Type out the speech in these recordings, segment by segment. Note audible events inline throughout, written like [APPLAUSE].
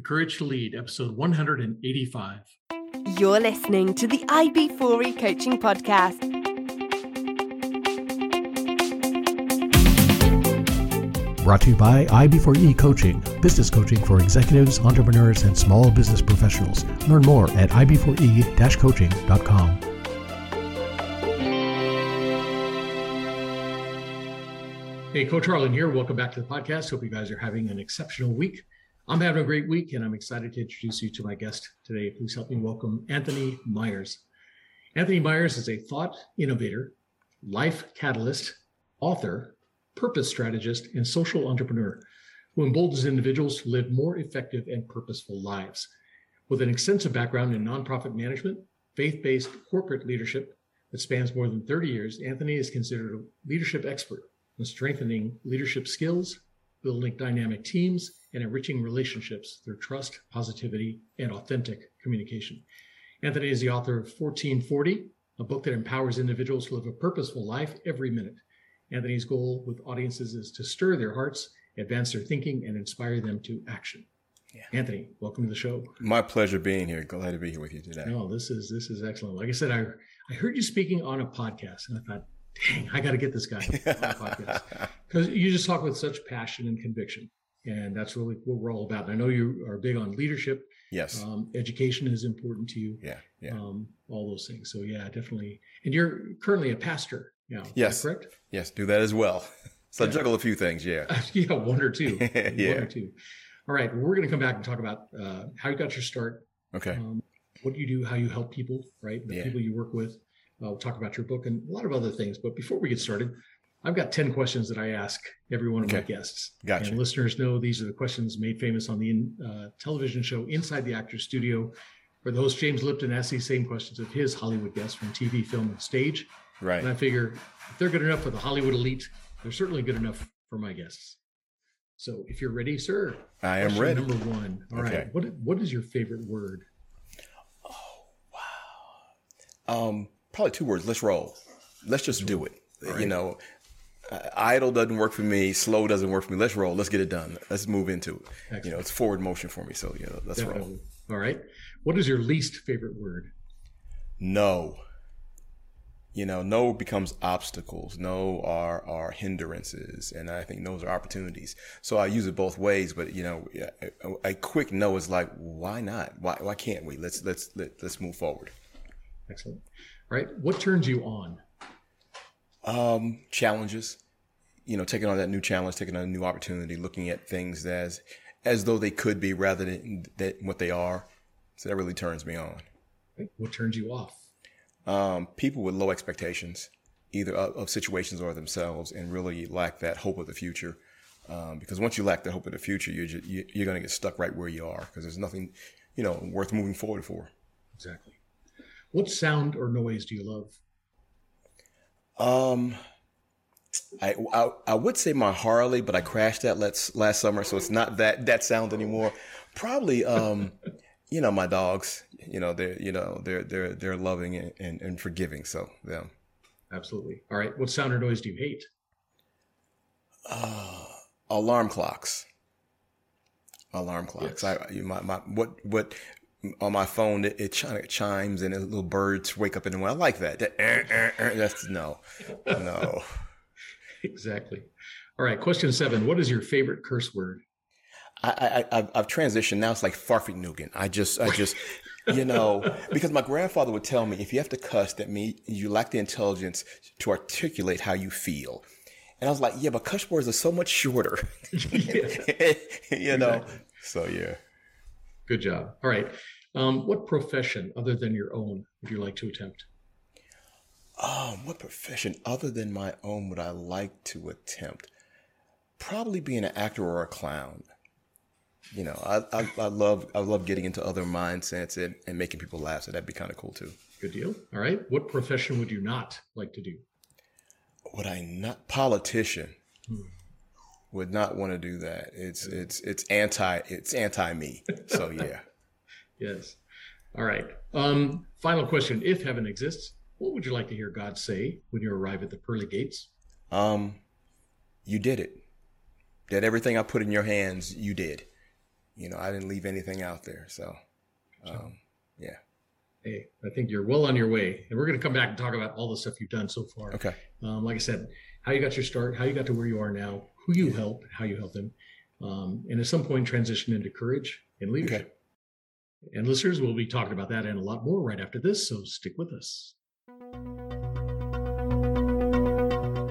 The Courage to Lead, episode 185. You're listening to the IB4E Coaching Podcast. Brought to you by IB4E Coaching, business coaching for executives, entrepreneurs, and small business professionals. Learn more at ib4e coaching.com. Hey, Coach Harlan here. Welcome back to the podcast. Hope you guys are having an exceptional week. I'm having a great week, and I'm excited to introduce you to my guest today. Please help me welcome Anthony Meyers. Anthony Meyers is a thought innovator, life catalyst, author, purpose strategist, and social entrepreneur who emboldens individuals to live more effective and purposeful lives. With an extensive background in nonprofit management, faith based corporate leadership that spans more than 30 years, Anthony is considered a leadership expert in strengthening leadership skills, building dynamic teams, and enriching relationships through trust, positivity, and authentic communication. Anthony is the author of 1440, a book that empowers individuals to live a purposeful life every minute. Anthony's goal with audiences is to stir their hearts, advance their thinking, and inspire them to action. Yeah. Anthony, welcome to the show. My pleasure being here. Glad to be here with you today. No, this is this is excellent. Like I said, I I heard you speaking on a podcast, and I thought, dang, I got to get this guy on the podcast [LAUGHS] because you just talk with such passion and conviction, and that's really what we're all about. And I know you are big on leadership. Yes. Um, education is important to you. Yeah. Yeah. Um, all those things. So yeah, definitely. And you're currently a pastor now. Yes. Correct. Yes. Do that as well. [LAUGHS] So yeah. juggle a few things. Yeah. [LAUGHS] yeah. One or two. yeah. [LAUGHS] One or two. All right. We're going to come back and talk about uh, how you got your start. Okay. Um, what do you do? How you help people? Right. The yeah. people you work with. Uh, we'll talk about your book and a lot of other things. But before we get started, I've got 10 questions that I ask every one of okay. my guests. Gotcha. And listeners know these are the questions made famous on the uh, television show Inside the Actor's Studio, where the host James Lipton asks these same questions of his Hollywood guests from TV, film, and stage. Right. And I figure if they're good enough for the Hollywood elite, they're certainly good enough for my guests. So if you're ready, sir. I am ready. Number one. All okay. right. What What is your favorite word? Oh wow. Um, probably two words. Let's roll. Let's just do it. Right. You know, idle doesn't work for me. Slow doesn't work for me. Let's roll. Let's get it done. Let's move into it. Excellent. You know, it's forward motion for me. So, you know, let's Definitely. roll. All right. What is your least favorite word? No. You know, no becomes obstacles. No are are hindrances, and I think those are opportunities. So I use it both ways. But you know, a, a quick no is like, why not? Why why can't we? Let's let's let, let's move forward. Excellent. All right. What turns you on? Um, challenges, you know, taking on that new challenge, taking on a new opportunity, looking at things as as though they could be rather than that what they are. So that really turns me on. What turns you off? Um, people with low expectations, either of, of, situations or themselves, and really lack that hope of the future. Um, because once you lack that hope of the future, you're just, you're going to get stuck right where you are because there's nothing, you know, worth moving forward for. Exactly. What sound or noise do you love? Um, I, I, I would say my Harley, but I crashed that last last summer, so it's not that that sound anymore. Probably, um, you know, my dogs. You know, they're you know they're they're they're loving and, and, and forgiving. So yeah, absolutely. All right, what sound or noise do you hate? Uh, alarm clocks. Alarm clocks. Yes. I my, my what what on my phone, it, it, it chimes and a little birds wake up in the morning. I like that. that uh, uh, uh, that's no, no. [LAUGHS] exactly. All right. Question seven. What is your favorite curse word? I, I, I've transitioned now. It's like farfignugan. I just, I just, you know, [LAUGHS] because my grandfather would tell me if you have to cuss, that means you lack the intelligence to articulate how you feel. And I was like, yeah, but cuss words are so much shorter. [LAUGHS] you know. Exactly. So yeah. Good job. All right. Um, what profession other than your own would you like to attempt? Um, what profession other than my own would I like to attempt? Probably being an actor or a clown. You know, I, I, I love I love getting into other mindsets and, and making people laugh. So that'd be kind of cool too. Good deal. All right. What profession would you not like to do? Would I not politician? Hmm would not want to do that. It's it's it's anti it's anti me. So [LAUGHS] yeah. yes. All right. Um, final question: If heaven exists, what would you like to hear God say when you arrive at the pearly gates? Um, you did it. That everything I put in your hands, you did. You know, I didn't leave anything out there. So, um, yeah. Hey, I think you're well on your way, and we're going to come back and talk about all the stuff you've done so far. Okay. Um, like I said, how you got your start, how you got to where you are now, who you help, how you help them, um, and at some point transition into courage and leadership. Okay. And listeners, we'll be talking about that and a lot more right after this. So stick with us.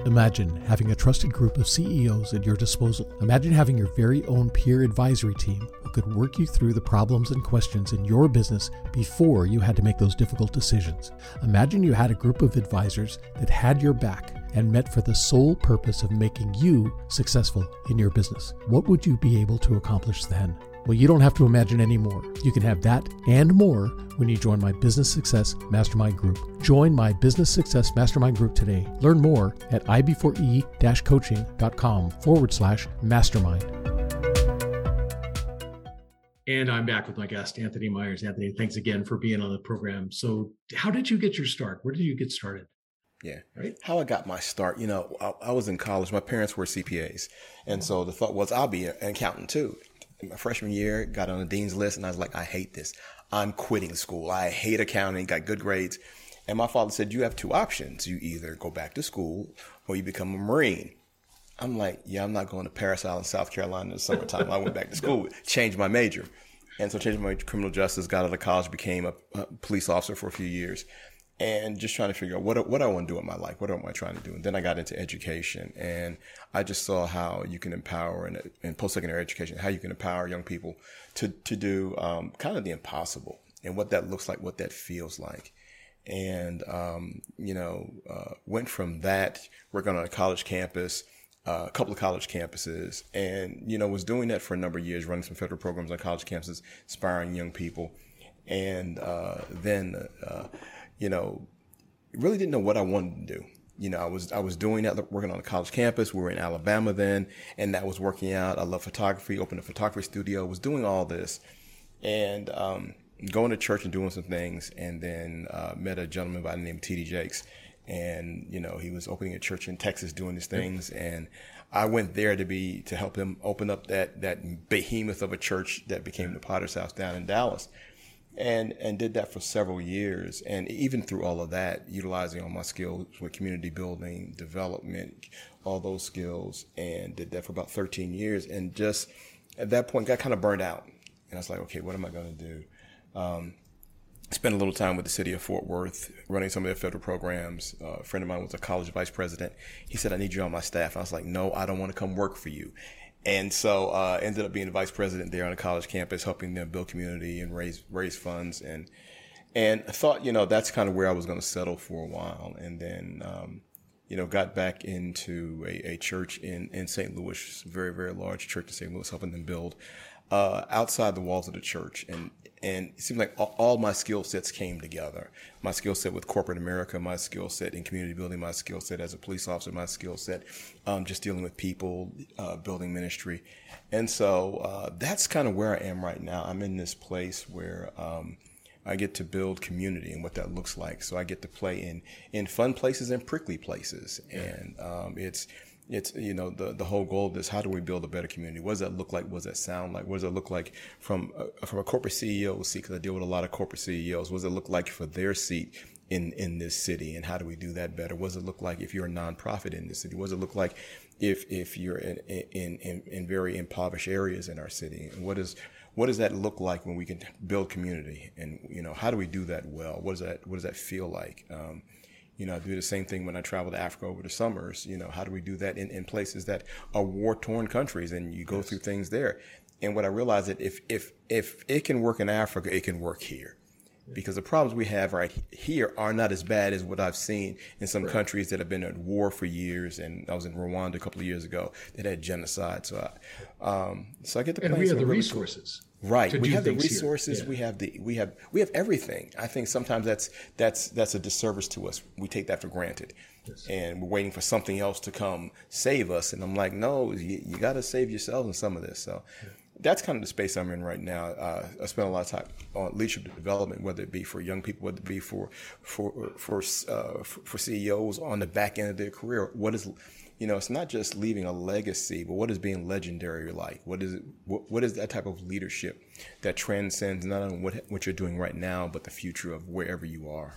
Imagine having a trusted group of CEOs at your disposal. Imagine having your very own peer advisory team who could work you through the problems and questions in your business before you had to make those difficult decisions. Imagine you had a group of advisors that had your back and met for the sole purpose of making you successful in your business. What would you be able to accomplish then? Well, you don't have to imagine anymore. You can have that and more when you join my Business Success Mastermind Group. Join my Business Success Mastermind Group today. Learn more at ib4e coaching.com forward slash mastermind. And I'm back with my guest, Anthony Meyers. Anthony, thanks again for being on the program. So, how did you get your start? Where did you get started? Yeah. Right. How I got my start, you know, I, I, was in college. My parents were CPAs. And so the thought was I'll be an accountant too my freshman year, got on the dean's list, and I was like, I hate this. I'm quitting school. I hate accounting, got good grades. And my father said, You have two options. You either go back to school or you become a Marine. I'm like, Yeah, I'm not going to Parris Island, South Carolina in the summertime. I went back to [LAUGHS] school, changed my major. And so changed my criminal justice, got out of college, became a, a police officer for a few years and just trying to figure out what what I want to do in my life. What am I trying to do? And then I got into education, and I just saw how you can empower in, in post secondary education, how you can empower young people to to do um, kind of the impossible, and what that looks like, what that feels like. And um, you know, uh, went from that working on a college campus. Uh, a couple of college campuses, and you know, was doing that for a number of years, running some federal programs on college campuses, inspiring young people, and uh, then uh, you know, really didn't know what I wanted to do. You know, I was I was doing that working on a college campus. We were in Alabama then, and that was working out. I love photography. Opened a photography studio. Was doing all this, and um, going to church and doing some things, and then uh, met a gentleman by the name of T.D. Jakes, and you know he was opening a church in Texas, doing these things, and I went there to be to help him open up that that behemoth of a church that became the Potter's House down in Dallas and and did that for several years. And even through all of that utilizing all my skills with community building development all those skills and did that for about 13 years. And just at that point got kind of burned out. And i was like okay what am i going to do? Um, spent a little time with the city of fort worth running some of their federal programs. Uh, a friend of mine was a college vice president. He said i need you on my staff. I was like no i don't want to come work for you and so uh, ended up being the vice president there on a college campus, helping them build community and raise raise funds. And and I thought, you know, that's kind of where I was going to settle for a while. And then, um, you know, got back into a, a church in, in St. Louis, very, very large church in St. Louis, helping them build uh, outside the walls of the church. And and it seemed like all, my skill sets came together. My skill set with corporate America, my skill set in community building, my skill set as a police officer, my skill set um, just dealing with people, uh, building ministry, and so uh, that's kind of where I am right now. I'm in this place where. Um, I get to build community and what that looks like. So I get to play in in fun places and prickly places, and um, it's it's you know the the whole goal of this how do we build a better community? What does that look like? What does that sound like? What does it look like from from a corporate ceo seat? Because i deal with a lot of corporate ceos what does it look like for their seat in in this city? And how do we do that better? What does it look like if you're a nonprofit in this city? What does it look like if if you're in in in, in very impoverished areas in our city? And what is what does that look like when we can build community? And you know how do we do that well? What does that what does that feel like? Um, you know, I do the same thing when I travel to Africa over the summers. You know, how do we do that in, in places that are war torn countries and you go yes. through things there? And what I realized that if, if, if it can work in Africa, it can work here. Because the problems we have right here are not as bad as what I've seen in some right. countries that have been at war for years. And I was in Rwanda a couple of years ago that had genocide. So, I, um, so I get the and we have the really resources. Cool. Right. We have the resources. Yeah. We have the we have we have everything. I think sometimes that's that's that's a disservice to us. We take that for granted, yes. and we're waiting for something else to come save us. And I'm like, no, you, you got to save yourselves in some of this. So. Yeah. That's kind of the space I'm in right now. Uh, I spend a lot of time on leadership development, whether it be for young people, whether it be for for for uh, for CEOs on the back end of their career. What is you know, it's not just leaving a legacy, but what is being legendary like? What is it? What, what is that type of leadership that transcends not only what what you're doing right now, but the future of wherever you are?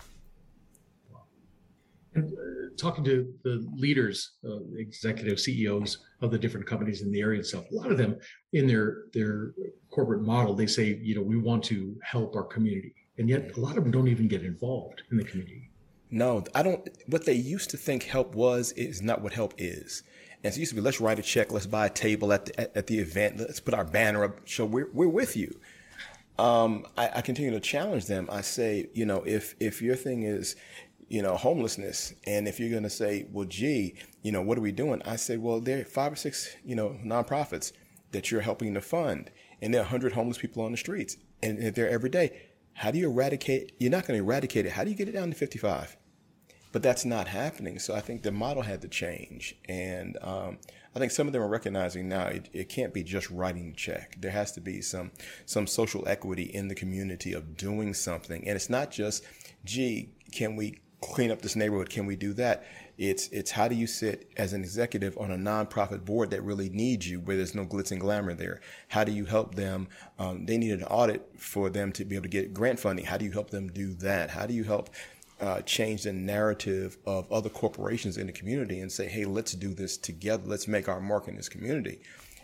And uh, talking to the leaders, uh, executive CEOs of the different companies in the area itself, a lot of them in their their corporate model, they say, you know, we want to help our community, and yet a lot of them don't even get involved in the community. No, I don't. What they used to think help was is not what help is. And so it used to be let's write a check, let's buy a table at the, at, at the event, let's put our banner up, show we're we're with you. Um, I, I continue to challenge them. I say, you know, if if your thing is you know, homelessness. And if you're going to say, well, gee, you know, what are we doing? I say, well, there are five or six, you know, nonprofits that you're helping to fund. And there are 100 homeless people on the streets and they're there every day. How do you eradicate? You're not going to eradicate it. How do you get it down to 55? But that's not happening. So I think the model had to change. And um, I think some of them are recognizing now it, it can't be just writing a check. There has to be some some social equity in the community of doing something. And it's not just, gee, can we clean up this neighborhood? Can we do that? It's it's how do you sit as an executive on a nonprofit board that really needs you, where there's no glitz and glamour there? How do you help them? Um, they need an audit for them to be able to get grant funding. How do you help them do that? How do you help uh, change the narrative of other corporations in the community and say, hey, let's do this together. Let's make our mark in this community.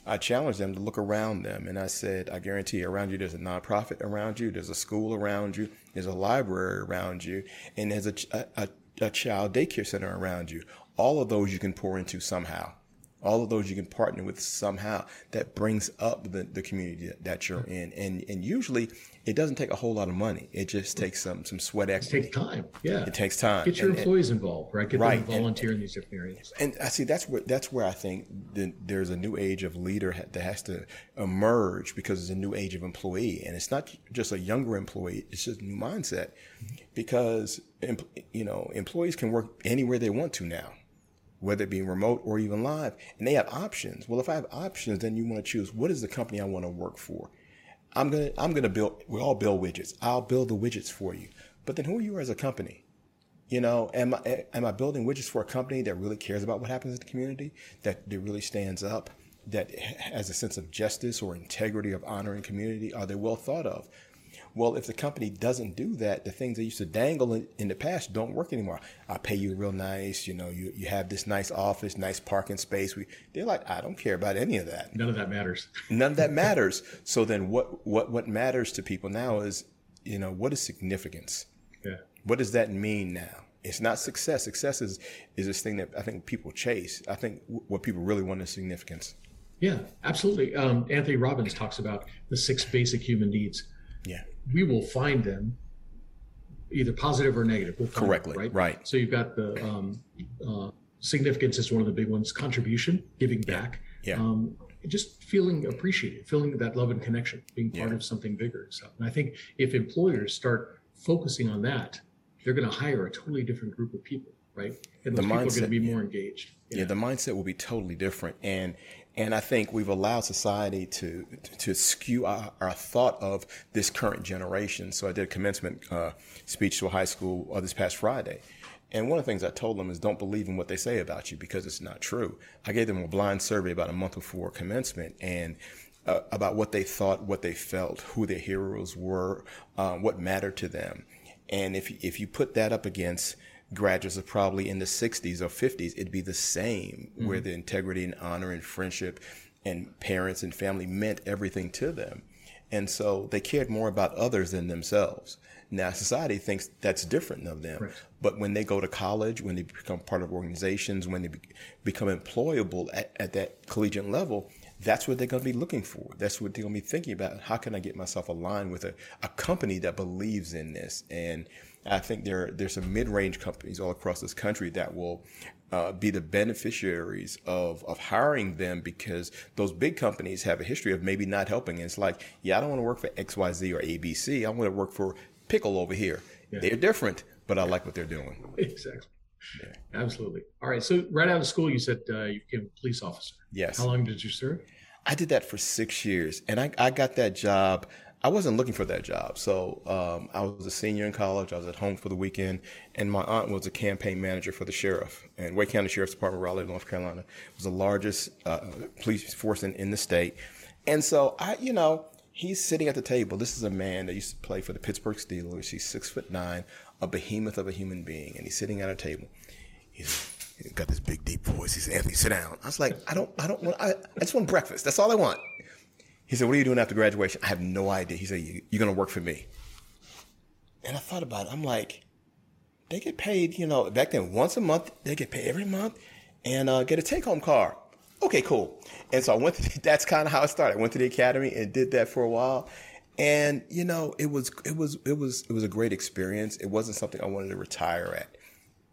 I challenged them to look around them. And I said, I guarantee around you, there's a nonprofit around you, there's a school around you, there's a library around you, and there's a, a, a child daycare center around you. All of those you can pour into somehow. All of those you can partner with somehow that brings up the, the community that you're in. And, and usually it doesn't take a whole lot of money. It just takes some some sweat equity. It takes time. Yeah, it takes time. Get your and, employees and, involved, right? Get right. them volunteer and, in these different areas. And I see that's where that's where I think the, there's a new age of leader that has to emerge because it's a new age of employee, and it's not just a younger employee; it's just a new mindset. Because you know, employees can work anywhere they want to now whether it be remote or even live, and they have options. Well, if I have options, then you want to choose what is the company I want to work for. I'm gonna I'm gonna build. We all build widgets. I'll build the widgets for you. But then who are you as a company? You know, am I am I building widgets for a company that really cares about what happens in the community, that, that really stands up, that has a sense of justice or integrity of honoring community? Are they well thought of? Well, if the company doesn't do that, the things they used to dangle in, in the past don't work anymore. I pay you real nice. You know, you, you have this nice office, nice parking space. We, they're like, I don't care about any of that. None of that matters. [LAUGHS] None of that [LAUGHS] matters. So then what, what, what matters to people now is, you know, what is significance? Yeah. What does that mean now? It's not success. Success is, is this thing that I think people chase. I think what people really want is significance. Yeah, absolutely. Um, Anthony Robbins talks about the six basic human needs. Yeah we will find them either positive or negative. We'll Correctly, them, right? Right. So you've got the um, uh, significance is one of the big ones. Contribution, giving back. Yeah. Um, just feeling appreciated, feeling that love and connection, being part yeah. of something bigger. So, and I think if employers start focusing on that, they're going to hire a totally different group of people, right? And those the people mindset, are going to be more engaged. Yeah. yeah, the mindset will be totally different. And and I think we've allowed society to to skew our, our, thought of this current generation. So I did a commencement uh, speech to a high school uh, this past Friday. And one of the things I told them is don't believe in what they say about you because it's not true. I gave them a blind survey about a month before commencement and uh, about what they thought, what they felt, who their heroes were, uh, what mattered to them. And if, if you put that up against graduates are probably in the 60s or 50s, it'd be the same, mm-hmm. where the integrity and honor and friendship and parents and family meant everything to them. And so they cared more about others than themselves. Now, society thinks that's different of them. Right. But when they go to college, when they become part of organizations, when they be- become employable at, at that collegiate level, that's what they're going to be looking for. That's what they're going to be thinking about. How can I get myself aligned with a, a company that believes in this? And I think there there's some mid-range companies all across this country that will uh, be the beneficiaries of of hiring them because those big companies have a history of maybe not helping. And it's like, yeah, I don't want to work for X, Y, Z or ABC. I want to work for Pickle over here. Yeah. They're different, but I like what they're doing. Exactly. Yeah. Absolutely. All right. So right out of school, you said uh, you became a police officer. Yes. How long did you serve? I did that for six years, and I, I got that job I wasn't looking for that job. So um, I was a senior in college. I was at home for the weekend, and my aunt was a campaign manager for the sheriff. And Wake County Sheriff's Department, Raleigh, North Carolina, was the largest uh, police force in, in the state. And so I, you know, he's sitting at the table. This is a man that used to play for the Pittsburgh Steelers. He's six foot nine, a behemoth of a human being, and he's sitting at a table. He's He's got this big deep voice. He said, Anthony, sit down. I was like, I don't, I don't want, I, I just want breakfast. That's all I want. He said, what are you doing after graduation? I have no idea. He said, you're going to work for me. And I thought about it. I'm like, they get paid, you know, back then once a month, they get paid every month and uh, get a take home car. Okay, cool. And so I went to, [LAUGHS] that's kind of how it started. I went to the academy and did that for a while. And, you know, it was, it was, it was, it was a great experience. It wasn't something I wanted to retire at.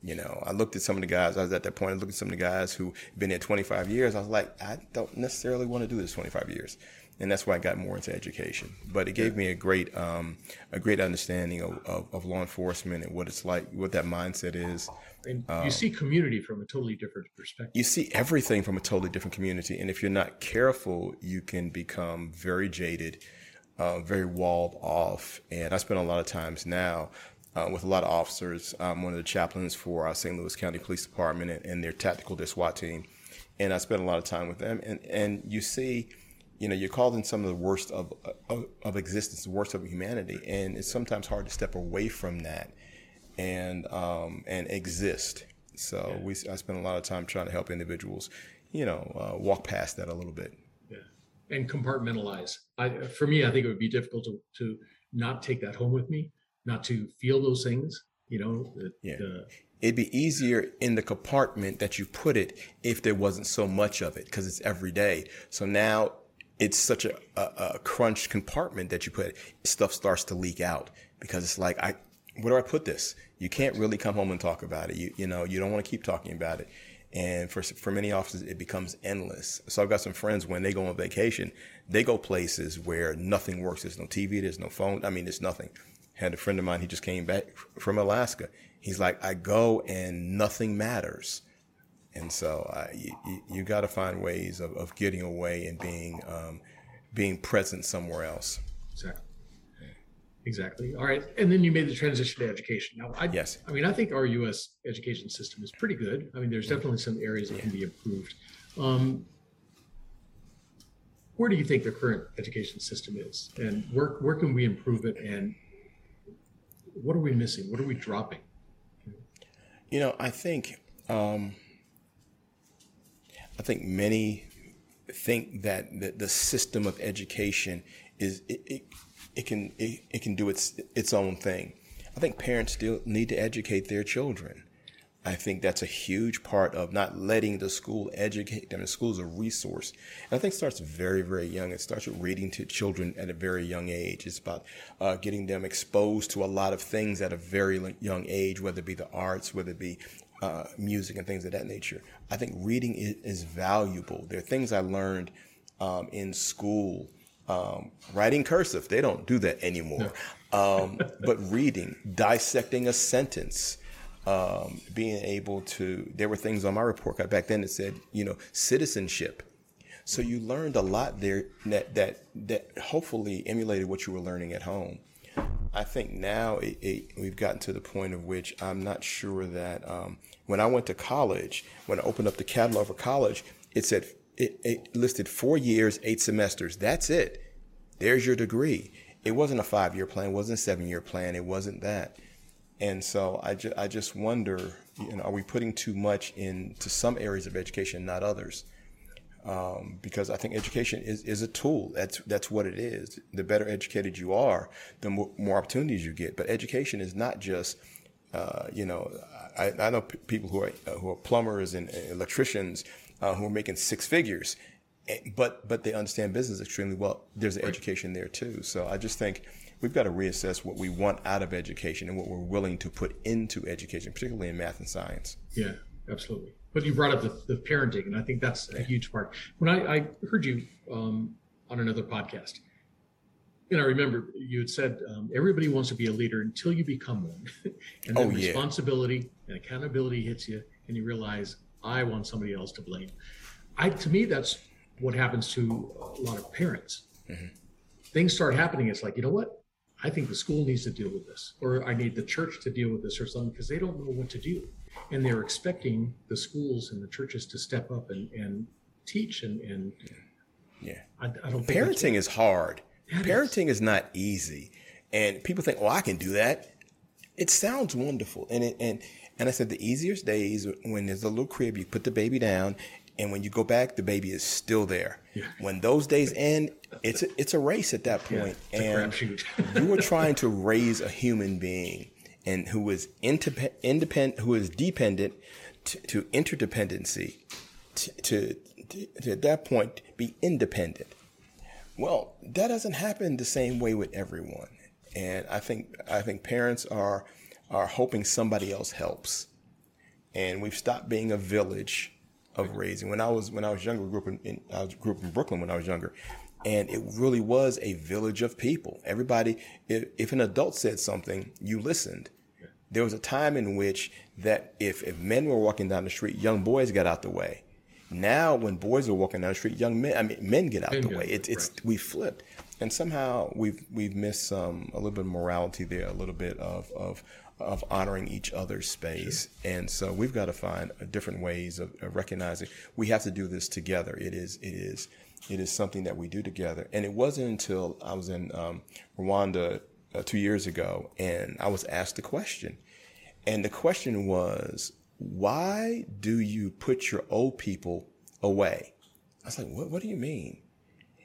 You know, I looked at some of the guys. I was at that point. I looked at some of the guys who been there 25 years. I was like, I don't necessarily want to do this 25 years, and that's why I got more into education. But it gave me a great, um, a great understanding of, of, of, law enforcement and what it's like, what that mindset is. And you um, see community from a totally different perspective. You see everything from a totally different community, and if you're not careful, you can become very jaded. Uh, very walled off. And I spend a lot of times now uh, with a lot of officers. I'm one of the chaplains for uh, St. Louis County Police Department and, and, their tactical, their SWAT team. And I spend a lot of time with them. And, and you see, you know, you're called in some of the worst of, of, of existence, the worst of humanity. And it's sometimes hard to step away from that and, um, and exist. So yeah. we, I spend a lot of time trying to help individuals, you know, uh, walk past that a little bit. Yeah. And compartmentalize. I, for me, I think it would be difficult to, to not take that home with me not to feel those things, you know. yeah. Uh, It'd be easier in the compartment that you put it if there wasn't so much of it because it's every day. So now it's such a, a, a crunch compartment that you put stuff starts to leak out because it's like, I, where do I put this? You can't really come home and talk about it. You, you know, you don't want to keep talking about it. And for, for many officers, it becomes endless. So I've got some friends when they go on vacation, they go places where nothing works. There's no TV, there's no phone. I mean, there's nothing had a friend of mine, he just came back from Alaska. He's like, I go and nothing matters. And so uh, you, you got to find ways of, of getting away and being, um, being present somewhere else. Exactly. Exactly. All right. And then you made the transition to education. Now, I, yes. I mean, I think our U.S. education system is pretty good. I mean, there's definitely some areas that yeah. can be improved. Um, where do you think the current education system is, and where where can we improve it, and what are we missing? What are we dropping? You know, I think um, I think many think that the, the system of education is it, it, it can it, it can do its its own thing. I think parents still need to educate their children. I think that's a huge part of not letting the school educate them. The school is a resource. And I think starts very, very young. It starts with reading to children at a very young age. It's about uh, getting them exposed to a lot of things at a very young age, whether it be the arts, whether it be uh, music and things of that nature. I think reading is, is valuable. There are things I learned um, in school. Um, writing cursive, they don't do that anymore. No. [LAUGHS] um, but reading, dissecting a sentence, um, being able to, there were things on my report card back then that said, you know, citizenship. So you learned a lot there that, that, that hopefully emulated what you were learning at home. I think now it, it, we've gotten to the point of which I'm not sure that um, when I went to college, when I opened up the catalog for college, it said it, it listed four years, eight semesters. That's it. There's your degree. It wasn't a five year plan, it wasn't a seven year plan, it wasn't that. And so I, ju- I just wonder, you know, are we putting too much into some areas of education, not others? Um, because I think education is, is a tool. That's that's what it is. The better educated you are, the more, more opportunities you get. But education is not just, uh, you know, I, I know p- people who are uh, who are plumbers and, electricians uh, who are making six figures, eh, but but they understand business extremely well. There's an education there too. So I just think we've got to reassess what we want out of education and what we're willing to put into education, particularly in math and science. Yeah, absolutely. But you brought up the, the parenting, and I think that's a huge part. When I, I heard you um, on another podcast, and I remember you had said um, everybody wants to be a leader until you become one, [LAUGHS] and then oh, yeah. responsibility and accountability hits you, and you realize I want somebody else to blame. I to me that's what happens to a lot of parents. Mm-hmm things start happening, it's like, you know what? I think the school needs to deal with this, or I need the church to deal with this or something because they don't know what to do. And they're expecting the schools and the churches to step up and, and teach and, and Yeah. I, I don't think Parenting is hard. Is. Parenting is not easy. And people think, oh, I can do that. It sounds wonderful. And it, and and I said the easiest days when there's a little crib, you put the baby down, and when you go back, the baby is still there. Yeah. When those days end, it's a, it's a race at that point. a and you are [LAUGHS] trying to raise a human being and who is indep- independent, who is dependent to, to interdependency, to, to, to at that point be independent. Well, that doesn't happen the same way with everyone, and I think I think parents are are hoping somebody else helps, and we've stopped being a village of raising. When I was when I was younger, grew up in, in I was, grew up in Brooklyn when I was younger, and it really was a village of people. Everybody, if, if an adult said something, you listened. There was a time in which that if, if men were walking down the street, young boys got out the way. Now, when boys are walking down the street, young men, I mean, men get out Men the get way. out, It's, right. we flipped. And somehow we've, we've missed some, a little bit of morality there, a little bit of, of, of honoring each other's space. And so we've got to find uh, different ways of, of recognizing we have to do this together. It is, it is, it is something that we do together. And it wasn't until I was in um, Rwanda uh, two years ago and I was asked a question. And the question was, why do you put your old people away? I was like, what, what do you mean?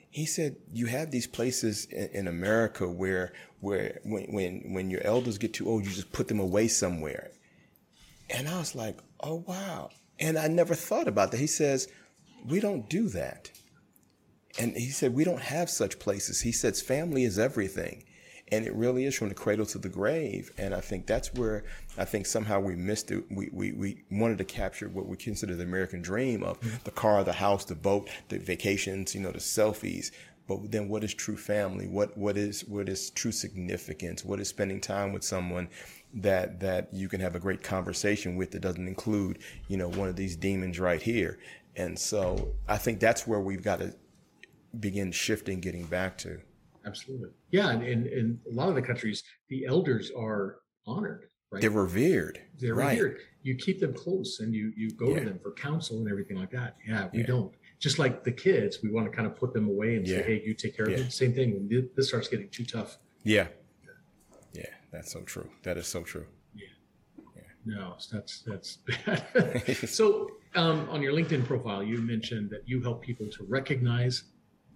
He said, you have these places in, in America where, where when, when, when your elders get too old, you just put them away somewhere. And I was like, oh, wow. And I never thought about that. He says, we don't do that. And he said, we don't have such places. He says, family is everything. And it really is from the cradle to the grave. And I think that's where I think somehow we missed it. We, we, we wanted to capture what we consider the American dream of mm-hmm. the car, the house, the boat, the vacations, you know, the selfies. But then what is true family? What, what is, what is true significance? What is spending time with someone that, that you can have a great conversation with that doesn't include, you know, one of these demons right here. And so I think that's where we've got to begin shifting, getting back to. Absolutely. Yeah. And in, in a lot of the countries, the elders are honored, right? They're revered. They're right. revered. You keep them close and you you go Yeah. to them for counsel and everything like that. Yeah, we Yeah. don't. Just like the kids, we want to kind of put them away and Yeah. say, "Hey, you take care of them." Same thing when this starts getting too tough. Yeah. Yeah, that's so true. That is so true. Yeah. Yeah. No, that's that's bad. [LAUGHS] so, um, on your LinkedIn profile, you mentioned that you help people to recognize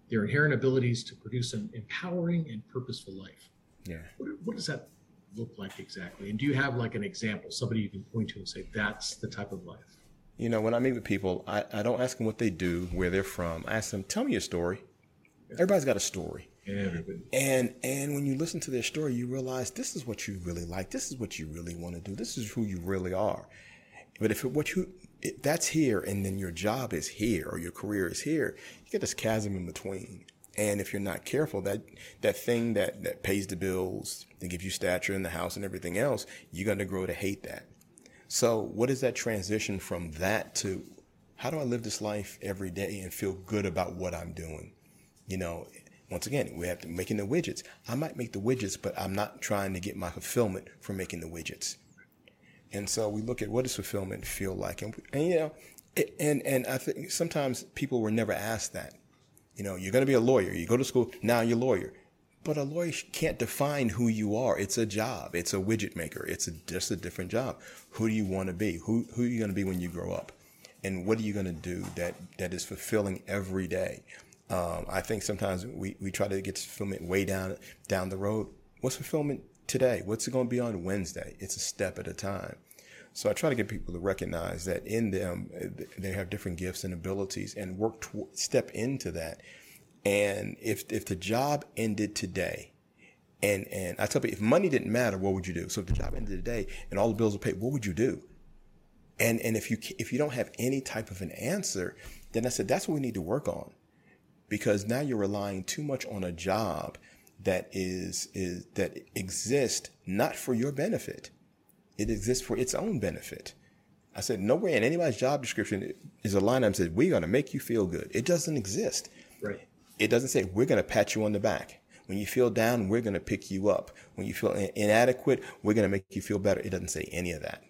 their inherent abilities to produce an empowering and purposeful life. Yeah. What, what does that look like exactly? And do you have like an example, somebody you can point to and say, "That's the type of life"? You know, when I meet with people, I, I don't ask them what they do, where they're from. I ask them, tell me your story. Everybody's got a story. Everybody. And and when you listen to their story, you realize this is what you really like. This is what you really want to do. This is who you really are. But if it, what you if that's here, and then your job is here, or your career is here, you get this chasm in between. And if you're not careful, that that thing that that pays the bills, that gives you stature in the house and everything else, you're going to grow to hate that. So, what is that transition from that to how do I live this life every day and feel good about what I'm doing? You know, once again, we have to making the widgets. I might make the widgets, but I'm not trying to get my fulfillment from making the widgets. And so we look at what does fulfillment feel like, and, and you know, it, and and I think sometimes people were never asked that. You know, you're going to be a lawyer. You go to school now, you're a lawyer. But a lawyer can't define who you are. It's a job. It's a widget maker. It's a, just a different job. Who do you want to be? Who who are you going to be when you grow up? And what are you going to do that that is fulfilling every day? Um, I think sometimes we, we try to get fulfillment way down down the road. What's fulfillment today? What's it going to be on Wednesday? It's a step at a time. So I try to get people to recognize that in them they have different gifts and abilities, and work to step into that. And if if the job ended today, and and I tell people if money didn't matter, what would you do? So if the job ended today and all the bills were paid, what would you do? And and if you if you don't have any type of an answer, then I said that's what we need to work on, because now you're relying too much on a job that is is that exists not for your benefit. It exists for its own benefit. I said nowhere in anybody's job description is a line that says we're going to make you feel good. It doesn't exist. Right. It doesn't say we're going to pat you on the back. When you feel down, we're going to pick you up. When you feel inadequate, we're going to make you feel better. It doesn't say any of that.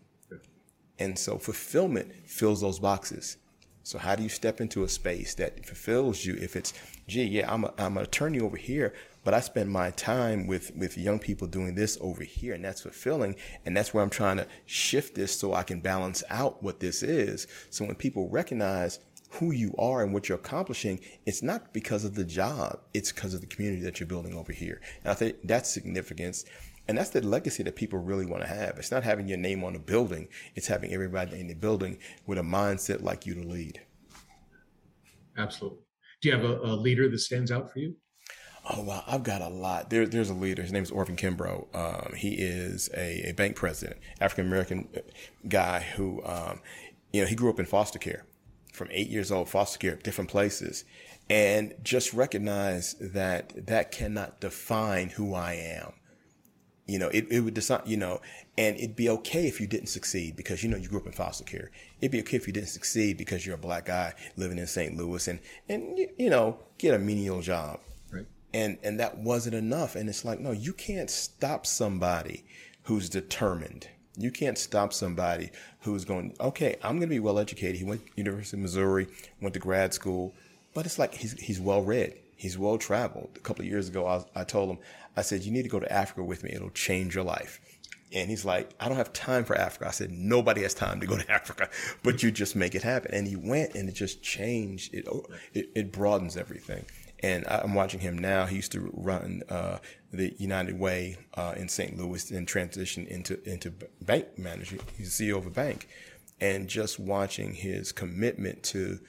And so fulfillment fills those boxes. So how do you step into a space that fulfills you? If it's, gee, yeah, I'm a, I'm an attorney over here, but I spend my time with, with young people doing this over here and that's fulfilling. And that's where I'm trying to shift this so I can balance out what this is. So when people recognize who you are and what you're accomplishing, it's not because of the job. It's because of the community that you're building over here. And I think that's significance. And that's the legacy that people really want to have. It's not having your name on a building. It's having everybody in the building with a mindset like you to lead. Absolutely. Do you have a, a leader that stands out for you? Oh wow, I've got a lot. There, there's a leader. His name is Orvin Kimbrough. Um, he is a, a, bank president, African American guy who, um, you know, he grew up in foster care, from eight years old, foster care, different places, and just recognize that that cannot define who I am you know, it, it would decide, you know, and it'd be okay if you didn't succeed because, you know, you grew up in foster care. It'd be okay if you didn't succeed because you're a black guy living in St. Louis and, and, you know, get a menial job. And, and that wasn't enough. And it's like, no, you can't stop somebody who's determined. You can't stop somebody who's going, okay, I'm going to be well educated. He went to University of Missouri, went to grad school, but it's like he's, he's well read. He's well traveled. A couple of years ago, I, I told him, I said, you need to go to Africa with me. It'll change your life. And he's like, I don't have time for Africa. I said, nobody has time to go [LAUGHS] to Africa, but you just make it happen. And he went and it just changed. It, it, it broadens everything. And I'm watching him now. He used to run uh, the United Way uh, in St. Louis and transition into, into bank manager. He's CEO of a bank. And just watching his commitment to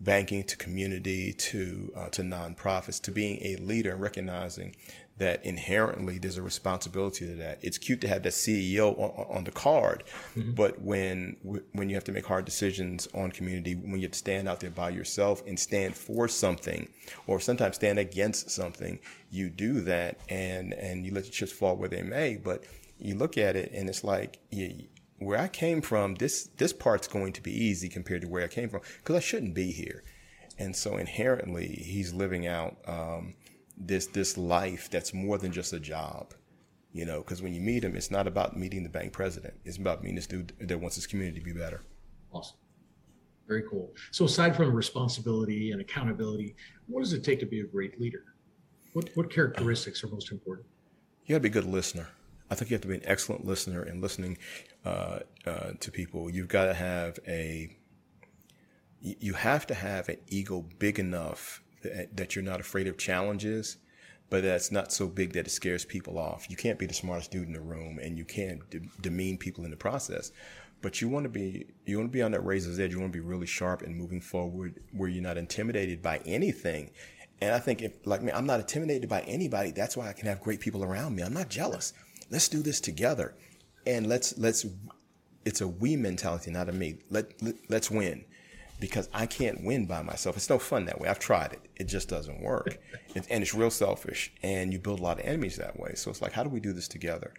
banking, to community, to, uh, to nonprofits, to being a leader and recognizing that inherently there's a responsibility to that. It's cute to have that CEO on, on the card, mm-hmm. but when when you have to make hard decisions on community, when you have to stand out there by yourself and stand for something, or sometimes stand against something, you do that and and you let the chips fall where they may. But you look at it and it's like you, where I came from, this this part's going to be easy compared to where I came from because I shouldn't be here. And so inherently, he's living out. Um, this this life that's more than just a job you know because when you meet him it's not about meeting the bank president. It's about meeting this dude that wants his community to be better. Awesome. Very cool. So aside from responsibility and accountability what does it take to be a great leader? What what characteristics are most important? You got to be a good listener. I think you have to be an excellent listener and listening uh, uh, to people. You've got to have a you have to have an ego big enough that you're not afraid of challenges, but that's not so big that it scares people off. You can't be the smartest dude in the room and you can't de- demean people in the process. But you want to be you want to be on that razor's edge. You want to be really sharp and moving forward where you're not intimidated by anything. And I think if like me, I'm not intimidated by anybody. That's why I can have great people around me. I'm not jealous. Let's do this together. And let's let's it's a we mentality, not a me. Let, let let's win because I can't win by myself. It's no fun that way. I've tried it. It just doesn't work. [LAUGHS] It, and it's real selfish and you build a lot of enemies that way. So it's like, how do we do this together?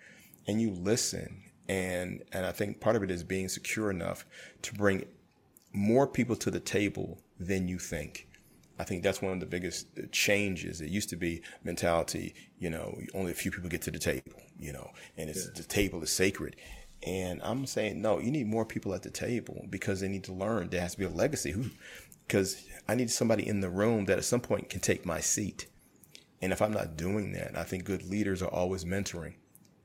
And you listen. And, and I think part of it is being secure enough to bring more people to the table than you think. I think that's one of the biggest uh, changes. It used to be mentality, you know, only a few people get to the table, you know, and it's, yeah. the table is sacred. And I'm saying, no, you need more people at the table because they need to learn. There has to be a legacy. Because I need somebody in the room that at some point can take my seat. And if I'm not doing that, I think good leaders are always mentoring.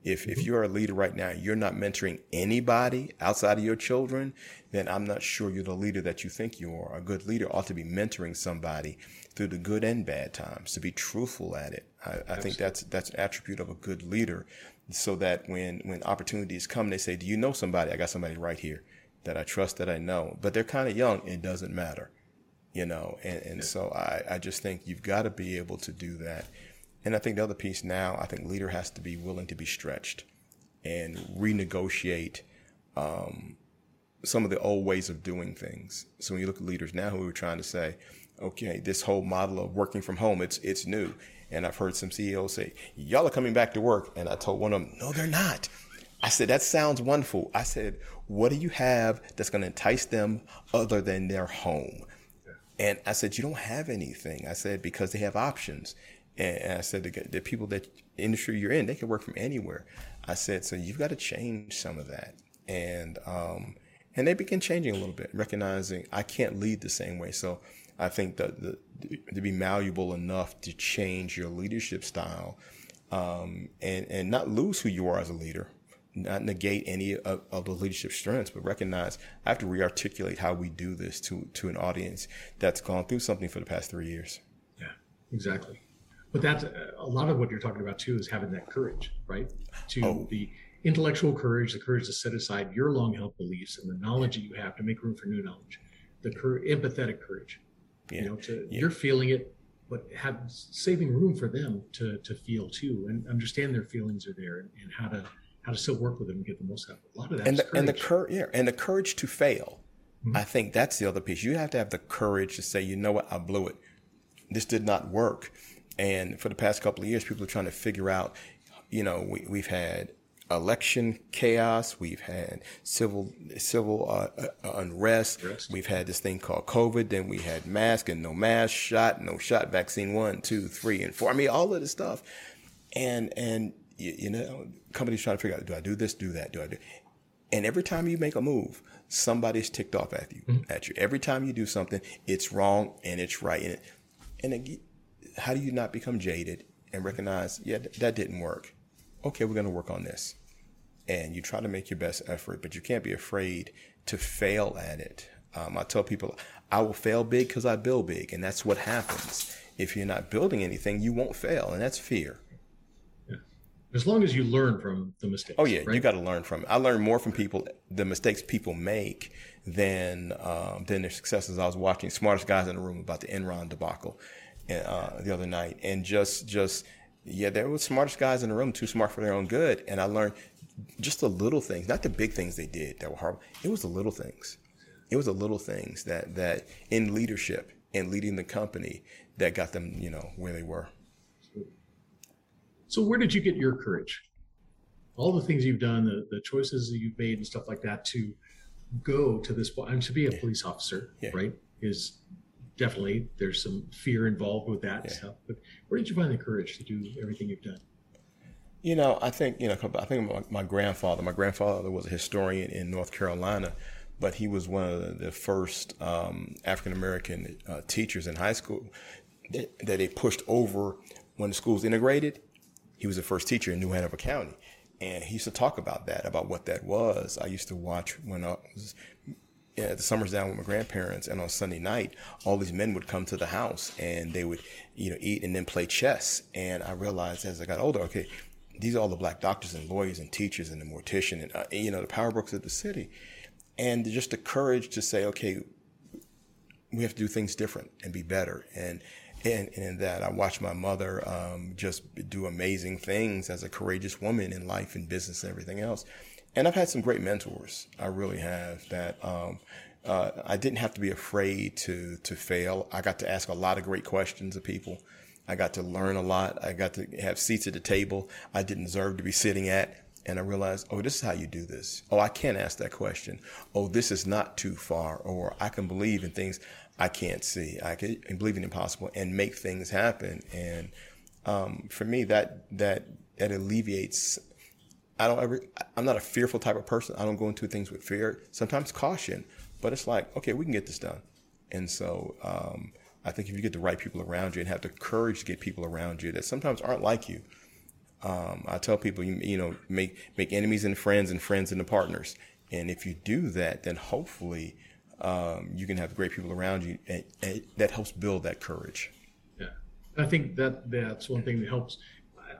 If, if mm-hmm. you're a leader right now, you're not mentoring anybody outside of your children, then I'm not sure you're the leader that you think you are. A good leader ought to be mentoring somebody through the good and bad times, to be truthful at it. I, I think that's, that's an attribute of a good leader so that when when opportunities come, they say, "Do you know somebody? I got somebody right here that I trust that I know." But they're kind of young. It doesn't matter, you know. And and so I I just think you've got to be able to do that. And I think the other piece now, I think leader has to be willing to be stretched and renegotiate um, some of the old ways of doing things. So when you look at leaders now who are trying to say, okay, this whole model of working from home, it's it's new. And I've heard some CEOs say, y'all are coming back to work. And I told one of them, no, they're not. I said, that sounds wonderful. I said, what do you have that's going to entice them other than their home? And I said, you don't have anything. I said, because they have options. And I said, the, the people that industry you're in, they can work from anywhere. I said, so you've got to change some of that. And, um, and they begin changing a little bit, recognizing I can't lead the same way. So I think that the, to be malleable enough to change your leadership style, um, and, and not lose who you are as a leader, not negate any of, of the leadership strengths, but recognize I have to re-articulate how we do this to, to an audience that's gone through something for the past three years. Yeah, exactly. But that's a lot of what you're talking about too is having that courage, right? To oh. the intellectual courage, the courage to set aside your long held beliefs and the knowledge that you have to make room for new knowledge, the cur- empathetic courage. Yeah. You know, to yeah. you're feeling it, but have saving room for them to to feel too and understand their feelings are there and, and how to how to still work with them and get the most out of it. A lot of that and the, courage. and the cur- yeah, and the courage to fail. Mm-hmm. I think that's the other piece. You have to have the courage to say, you know what, I blew it. This did not work. And for the past couple of years, people are trying to figure out, you know, we, we've had election chaos. We've had civil civil uh, uh, unrest. We've had this thing called COVID. Then we had mask and no mask, shot, no shot, vaccine one, two, three, and four. I mean, all of this stuff. And and you, you know, companies trying to figure out: do I do this? Do that? Do I do? And every time you make a move, somebody's ticked off at you. Mm-hmm. At you. Every time you do something, it's wrong and it's right. And, and it, how do you not become jaded and recognize, yeah, that didn't work? Okay, we're going to work on this. And you try to make your best effort, but you can't be afraid to fail at it. Um, I tell people, I will fail big because I build big. And that's what happens. If you're not building anything, you won't fail. And that's fear. Yeah. As long as you learn from the mistakes. Oh, yeah. Right? You got to learn from it. I learn more from people, the mistakes people make than, um, than their successes. I was watching Smartest Guys in the Room about the Enron debacle uh, the other night, and just just yeah, there were smartest guys in the room, too smart for their own good, and I learned just the little things, not the big things they did that were horrible. It was the little things. It was the little things that that in leadership and leading the company that got them, you know, where they were. So where did you get your courage? All the things you've done, the, the choices that you've made and stuff like that to go to this point, mean, to be a police officer, yeah. right, is definitely there's some fear involved with that yeah. stuff. But where did you find the courage to do everything you've done? You know, I think you know. I think my, my grandfather. My grandfather was a historian in North Carolina, but he was one of the first um, African American uh, teachers in high school that, that they pushed over when the schools integrated. He was the first teacher in New Hanover County, and he used to talk about that, about what that was. I used to watch when I was at the summers down with my grandparents, and on Sunday night, all these men would come to the house and they would, you know, eat and then play chess. And I realized as I got older, okay, these are all the black doctors and lawyers and teachers and the mortician and uh, you know the power brokers of the city, and just the courage to say, okay, we have to do things different and be better. And and, and in that, I watched my mother um, just do amazing things as a courageous woman in life and business and everything else and I've had some great mentors. I really have that. Um, uh, I didn't have to be afraid to to fail. I got to ask a lot of great questions of people. I got to learn a lot. I got to have seats at the table I didn't deserve to be sitting at. And I realized, oh, this is how you do this. Oh, I can't ask that question. Oh, this is not too far. Or I can believe in things I can't see. I can believe in impossible and make things happen. And um, for me, that that that alleviates I don't ever, I'm not a fearful type of person. I don't go into things with fear, sometimes caution, but it's like, okay, we can get this done. And so, um, I think if you get the right people around you and have the courage to get people around you that sometimes aren't like you, um, I tell people, you, you know, make, make enemies and friends and friends and partners. And if you do that, then hopefully, um, you can have great people around you and, and that helps build that courage. Yeah. I think that that's one thing that helps.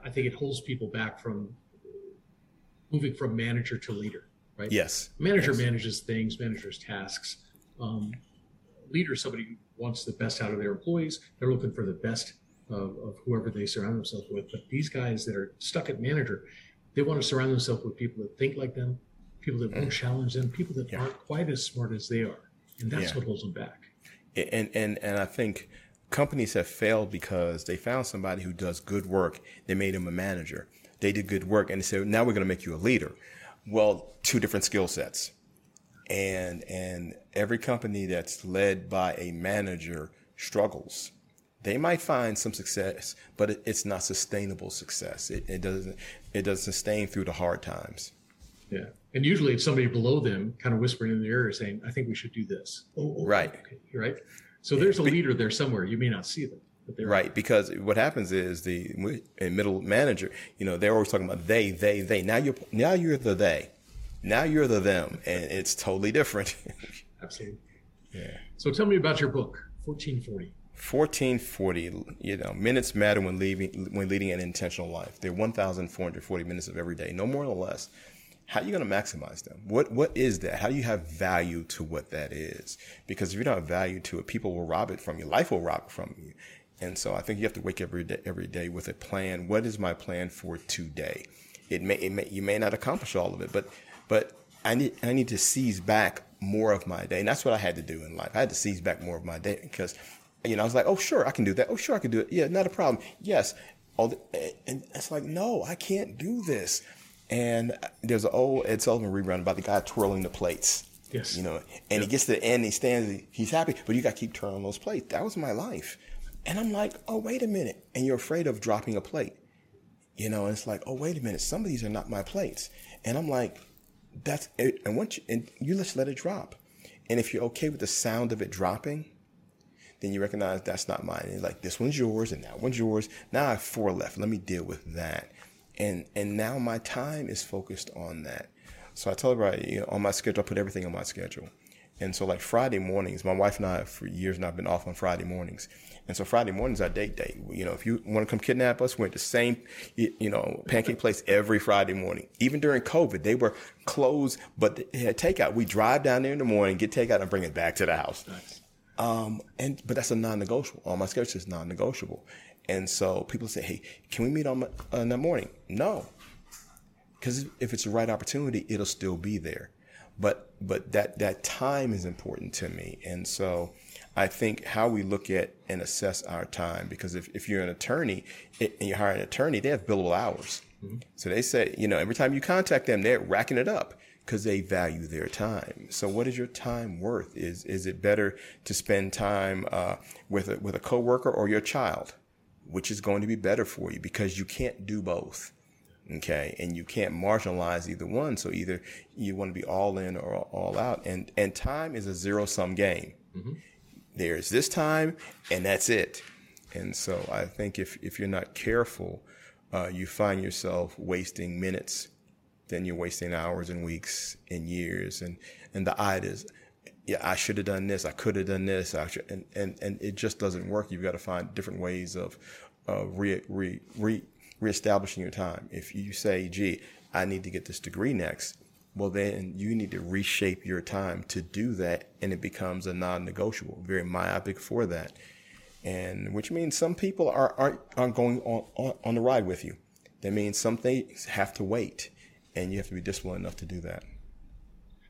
I think it holds people back from moving from manager to leader, right? Yes. Manager yes. manages things, managers tasks. Um, leader, somebody who wants the best out of their employees. They're looking for the best of, of whoever they surround themselves with. But these guys that are stuck at manager, they want to surround themselves with people that think like them, people that won't mm. challenge them, people that yeah. aren't quite as smart as they are, and that's yeah. what holds them back. And and and I think companies have failed because they found somebody who does good work. They made him a manager they did good work and they said, now we're going to make you a leader. Well, two different skill sets. And, and every company that's led by a manager struggles They might find some success, but it, it's not sustainable success. It, it doesn't it doesn't sustain through the hard times. Yeah. And usually it's somebody below them kind of whispering in their ear saying, I think we should do this. Oh, oh, oh right. Okay. Right. So there's a leader there somewhere. You may not see them. Right, because what happens is the middle manager, you know, they're always talking about they, they, they. Now you're now you're the they, now you're the them, and it's totally different. [LAUGHS] Absolutely. Yeah. So tell me about your book, 1440. 1440, you know, minutes matter when leaving when leading an intentional life. They're 1,440 minutes of every day, no more or less. How are you going to maximize them? What what is that? How do you have value to what that is? Because if you don't have value to it, people will rob it from you. Life will rob it from you. And so I think you have to wake up every day, every day with a plan. What is my plan for today? It may, it may you may not accomplish all of it, but but I need I need to seize back more of my day, and that's what I had to do in life. I had to seize back more of my day because you know, I was like, oh, sure, I can do that. Oh, sure, I can do it. Yeah, not a problem. Yes. All the, and it's like, no, I can't do this. And uh, there's an old Ed Sullivan rerun about the guy twirling the plates. Yes. You know, and yep. he gets to the end, he stands, he's happy, but you got to keep twirling those plates. That was my life. And I'm like, oh, wait a minute. And you're afraid of dropping a plate. You know, and it's like, oh, wait a minute. Some of these are not my plates. And I'm like, that's it. And once you, and you just let it drop. And if you're okay with the sound of it dropping, then you recognize that's not mine. And like this one's yours and that one's yours. Now I have four left. Let me deal with that. And and now my time is focused on that. So I tell everybody, you know, on my schedule, I put everything on my schedule. And so like Friday mornings, my wife and I for years now have been off on Friday mornings. And so Friday mornings our date day. You know, if you want to come kidnap us, we're at the same, you know, pancake place every Friday morning. Even during COVID, they were closed, but they had takeout. We drive down there in the morning, get takeout, and bring it back to the house. Nice. Um, and but that's a non-negotiable. All my schedule is non-negotiable. And so people say, "Hey, can we meet on, my, on that morning?" No, because if it's the right opportunity, it'll still be there. But but that that time is important to me, and so I think how we look at and assess our time. Because if, if you're an attorney and you hire an attorney, they have billable hours. Mm-hmm. So they say, you know, every time you contact them, they're racking it up because they value their time. So, what is your time worth? Is is it better to spend time uh, with a, with a coworker or your child, which is going to be better for you because you can't do both. Okay, and you can't marginalize either one. So either you want to be all in or all out, and and time is a zero sum game. Mm-hmm. There's this time, and that's it. And so I think if if you're not careful, uh, you find yourself wasting minutes then you're wasting hours and weeks and years. And, and the is, yeah, I should have done this. I could have done this. I should, and, and, and it just doesn't work. You've got to find different ways of, re, re, re, reestablishing your time. If you say, gee, I need to get this degree next, well, then you need to reshape your time to do that. And it becomes a non-negotiable, very myopic for that. And which means some people are, aren't, aren't going on, on, on the ride with you. That means some things have to wait and you have to be disciplined enough to do that.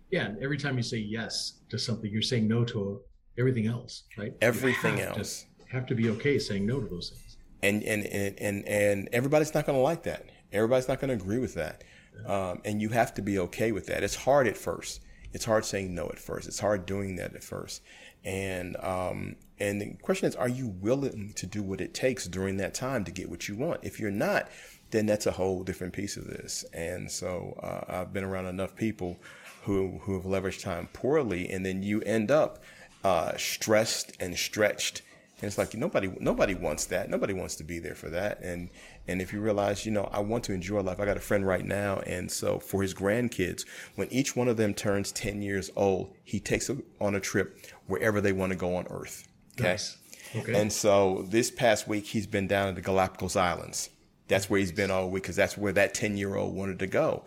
Yeah, and every time you say yes to something, you're saying no to everything else, right? Everything have else. To, have to be okay saying no to those things. And and and and, and everybody's not going to like that. Everybody's not going to agree with that. Um, and you have to be okay with that. It's hard at first. It's hard saying no at first. It's hard doing that at first. And um, and the question is, are you willing to do what it takes during that time to get what you want? If you're not, then that's a whole different piece of this. And so uh, I've been around enough people who who have leveraged time poorly, and then you end up uh, stressed and stretched. And it's like nobody nobody wants that. Nobody wants to be there for that. And and if you realize, you know, I want to enjoy life. I got a friend right now, and so for his grandkids, when each one of them turns ten years old, he takes them on a trip wherever they want to go on Earth. Okay. Nice. Okay. And so this past week, he's been down at the Galapagos Islands. That's where he's been all week because that's where that 10 year old wanted to go.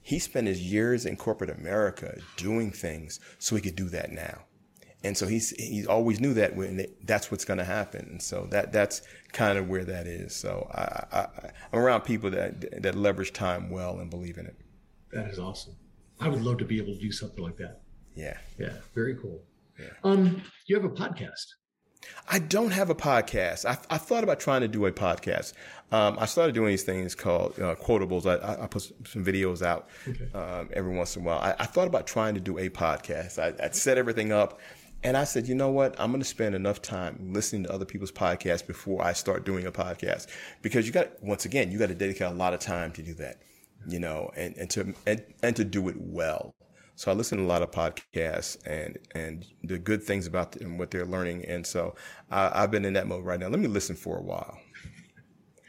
He spent his years in corporate America doing things so he could do that now. And so he's he always knew that when it, that's what's going to happen. And so that that's kind of where that is. So I, I I'm around people that that leverage time well and believe in it. That is awesome. I would love to be able to do something like that. Yeah. Yeah. Very cool. Yeah. Um, you have a podcast. I don't have a podcast. I, I thought about trying to do a podcast. Um, I started doing these things called uh, quotables. I, I, put some videos out okay. um, every once in a while. I, I, thought about trying to do a podcast. I, would set everything up, And I said, you know what? I'm going to spend enough time listening to other people's podcasts before I start doing a podcast because you got, once again, you got to dedicate a lot of time to do that, you know, and, and to, and, and to do it well. So I listen to a lot of podcasts and, and the good things about them, what they're learning. And so I, have been in that mode right now. Let me listen for a while.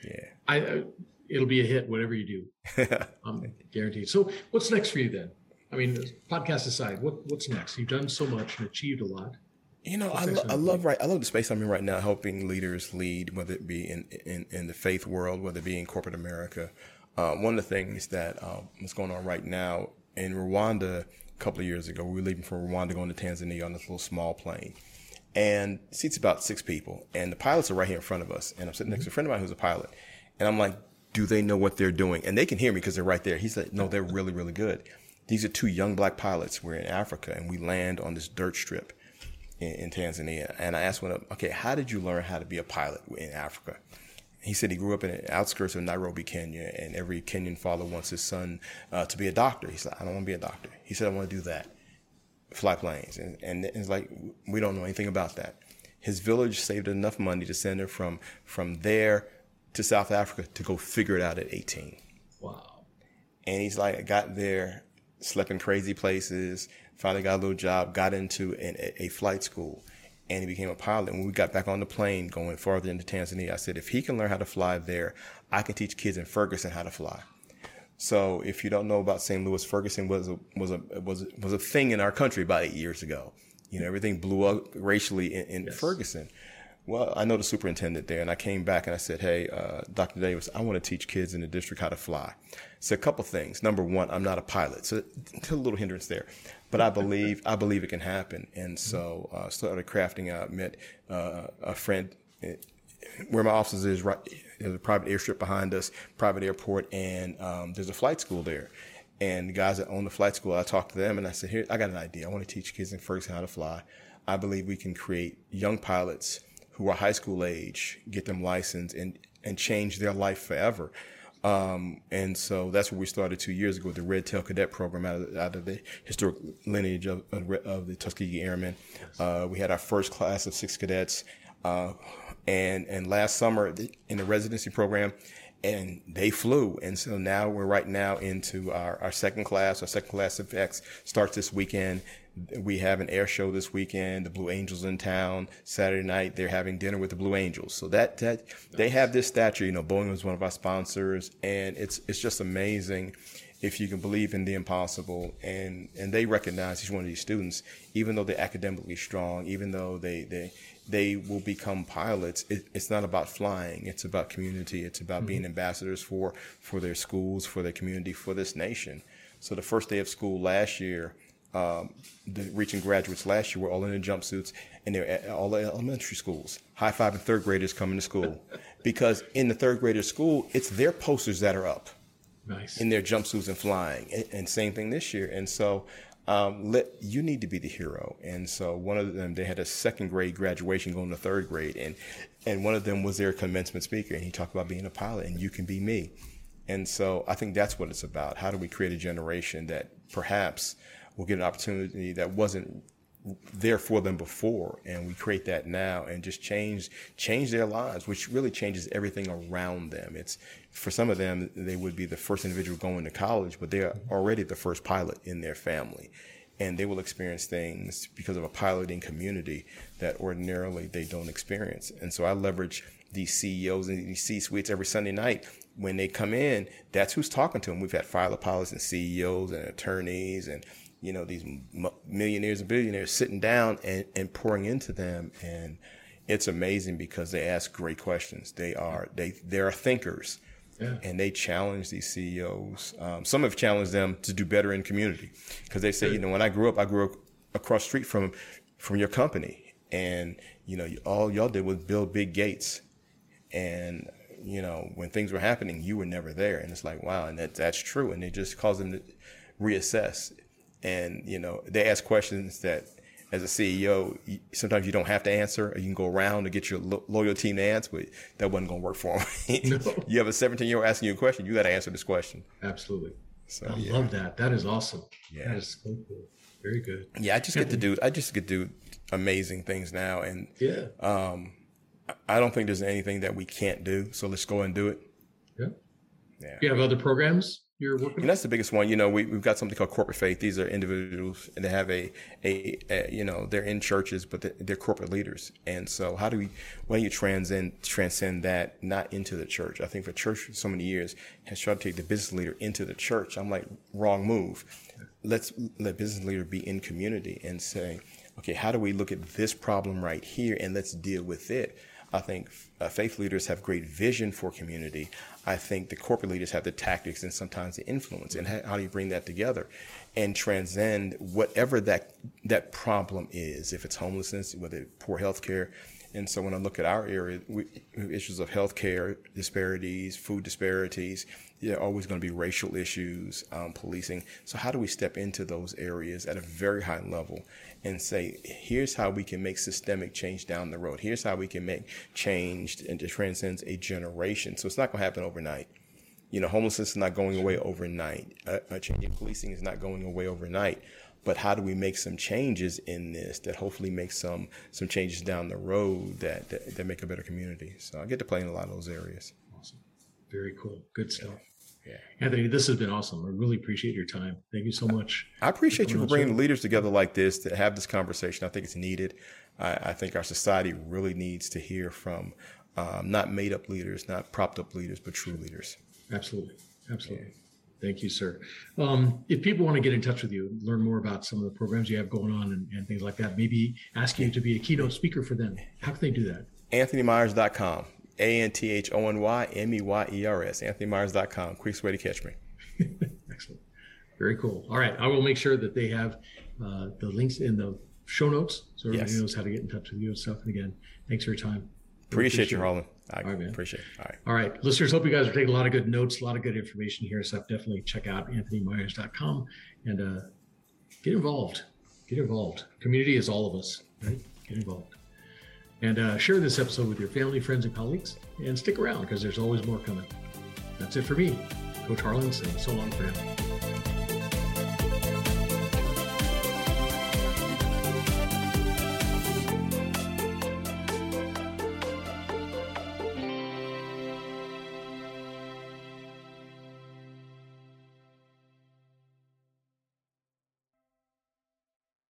Yeah. I, uh, it'll be a hit, whatever you do. [LAUGHS] I'm guaranteed. So what's next for you then? I mean, podcast aside, what what's next? You've done so much and achieved a lot. You know, I, lo- I love right. I love the space I'm in right now, helping leaders lead, whether it be in in, in the faith world, whether it be in corporate America. Uh, one of the things that um, is going on right now in Rwanda, a couple of years ago, we were leaving from Rwanda going to Tanzania on this little small plane, and seats about six people, and the pilots are right here in front of us, and I'm sitting next to a friend of mine who's a pilot, and I'm like, do they know what they're doing? And they can hear me because they're right there. He said, no, they're really, really good. These are two young black pilots. We're in Africa and we land on this dirt strip in, in Tanzania. And I asked one of them, okay, how did you learn how to be a pilot in Africa? He said he grew up in the outskirts of Nairobi, Kenya, and every Kenyan father wants his son uh, to be a doctor. He said, I don't want to be a doctor. He said, I want to do that, fly planes. And, and it's like, we don't know anything about that. His village saved enough money to send her from, from there to South Africa to go figure it out at 18. Wow. And he's like, I got there slept in crazy places, finally got a little job, got into an, a flight school, and he became a pilot. When we got back on the plane going farther into Tanzania, I said, if he can learn how to fly there, I can teach kids in Ferguson how to fly. So if you don't know about St. Louis, Ferguson was a, was a, was a, was a thing in our country about eight years ago. You know, everything blew up racially in, in yes. Ferguson. Well, I know the superintendent there, and I came back and I said, "Hey, uh, Dr. Davis, I want to teach kids in the district how to fly." So a couple things. Number one, I'm not a pilot, so [LAUGHS] a little hindrance there, but I [LAUGHS] believe I believe it can happen, and so uh, started crafting out. Met uh, a friend eh, where my office is. Right, there's a private airstrip behind us, private airport, and um, there's a flight school there. And the guys that own the flight school, I talked to them and I said, "Here, I got an idea. I want to teach kids in Ferguson how to fly. I believe we can create young pilots." Who are high school age, get them licensed and, and change their life forever. Um, and so that's what we started two years ago, with the Red Tail Cadet Program out of, out of the historic lineage of, of the Tuskegee Airmen. Uh, we had our first class of six cadets. Uh, and, and last summer in the residency program, and they flew. And so now we're right now into our, our second class. Our second class X starts this weekend. We have an air show this weekend. The Blue Angels in town Saturday night. They're having dinner with the Blue Angels. So that that nice. they have this stature. You know, Boeing was one of our sponsors, and it's it's just amazing if you can believe in the impossible and and they recognize each one of these students even though they're academically strong even though they they they will become pilots. It, it's not about flying. It's about community. It's about mm-hmm. being ambassadors for, for their schools, for their community, for this nation. So the first day of school last year, um, the reaching graduates last year were all in their jumpsuits and they're at all the elementary schools. High five and third graders coming to school [LAUGHS] because in the third grader school, it's their posters that are up. Nice. In their jumpsuits and flying. And, and same thing this year. And so um, let you need to be the hero. And so one of them, they had a second grade graduation going to third grade, and and one of them was their commencement speaker, and he talked about being a pilot, and you can be me. And so I think that's what it's about. How do we create a generation that perhaps will get an opportunity that wasn't there for them before and we create that now and just change change their lives which really changes everything around them. It's for some of them they would be the first individual going to college but they're already the first pilot in their family. And they will experience things because of a piloting community that ordinarily they don't experience. And so i leverage these ceos and these c suites every sunday night. When they come in that's who's talking to them we've had pilot pilots and ceos and attorneys and you know, these millionaires and billionaires sitting down and, and pouring into them. And it's amazing because they ask great questions. They are, they, they are thinkers. Yeah. And they challenge these CEOs. Um, some have challenged them to do better in community because they say, you know, when I grew up, I grew up across street from from your company, and you know, all y'all did was build big gates, and you know, when things were happening, you were never there, and it's like, wow, and that that's true, and it just caused them to reassess and you know they ask questions that as a CEO, sometimes you don't have to answer, or you can go around to get your lo- loyal team to answer, but that wasn't going to work for them. [LAUGHS] no. You have a 17 year old asking you a question, you got to answer this question. Absolutely. So I yeah. love that. That is awesome. Yeah, that is so cool. Very good. Yeah, I just get to do. I just get to do amazing things now, and yeah, um, I don't think there's anything that we can't do. So let's go and do it. Yeah. Yeah. You have other programs you're working? And that's the biggest one. You know, we, we've got something called corporate faith. These are individuals and they have a, a, a you know, they're in churches, but they're, they're, corporate leaders. And so how do we, when do you transcend, transcend that not into the church? I think the church for so many years has tried to take the business leader into the church. I'm like, wrong move. Let's let business leader be in community and say, okay, how do we look at this problem right here and let's deal with it? I think uh, faith leaders have great vision for community. I think the corporate leaders have the tactics and sometimes the influence. And how, do you bring that together and transcend whatever that that problem is? If it's homelessness, whether it's poor health care. And so when I look at our area, we, issues of healthcare disparities, food disparities, there are always going to be racial issues, um, policing. So how do we step into those areas at a very high level and say, here's how we can make systemic change down the road. Here's how we can make change and transcends a generation. So it's not going to happen overnight. You know, homelessness is not going away overnight. A, a change in policing is not going away overnight. But how do we make some changes in this that hopefully make some some changes down the road that, that, that make a better community? So I get to play in a lot of those areas. Awesome. Very cool. Good stuff. Yeah. Yeah. Anthony, this has been awesome. I really appreciate your time. Thank you so much. I appreciate you for bringing the leaders together like this to have this conversation. I think it's needed. I, I think our society really needs to hear from um, not made up leaders, not propped up leaders, but true leaders. Absolutely. Absolutely. Yeah. Thank you, sir. Um, if people want to get in touch with you, learn more about some of the programs you have going on and, and things like that, maybe ask you to be a keynote speaker for them, how can they do that? AnthonyMeyers.com. A N T H O N Y M E Y E R S, AnthonyMeyers.com. Quickest way to catch me. [LAUGHS] Excellent. Very cool. All right. I will make sure that they have uh, the links in the show notes so everybody yes. knows how to get in touch with you and stuff. And again, thanks for your time. Appreciate, appreciate you, Harlan. I All right, man. appreciate it. All right. All right. Listeners, hope you guys are taking a lot of good notes, a lot of good information here. So definitely check out anthonymeyers.com and uh, get involved. Get involved. Community is all of us, right? Get involved. And uh, share this episode with your family, friends, and colleagues. And stick around because there's always more coming. That's it for me, Coach Harlan saying so long for now.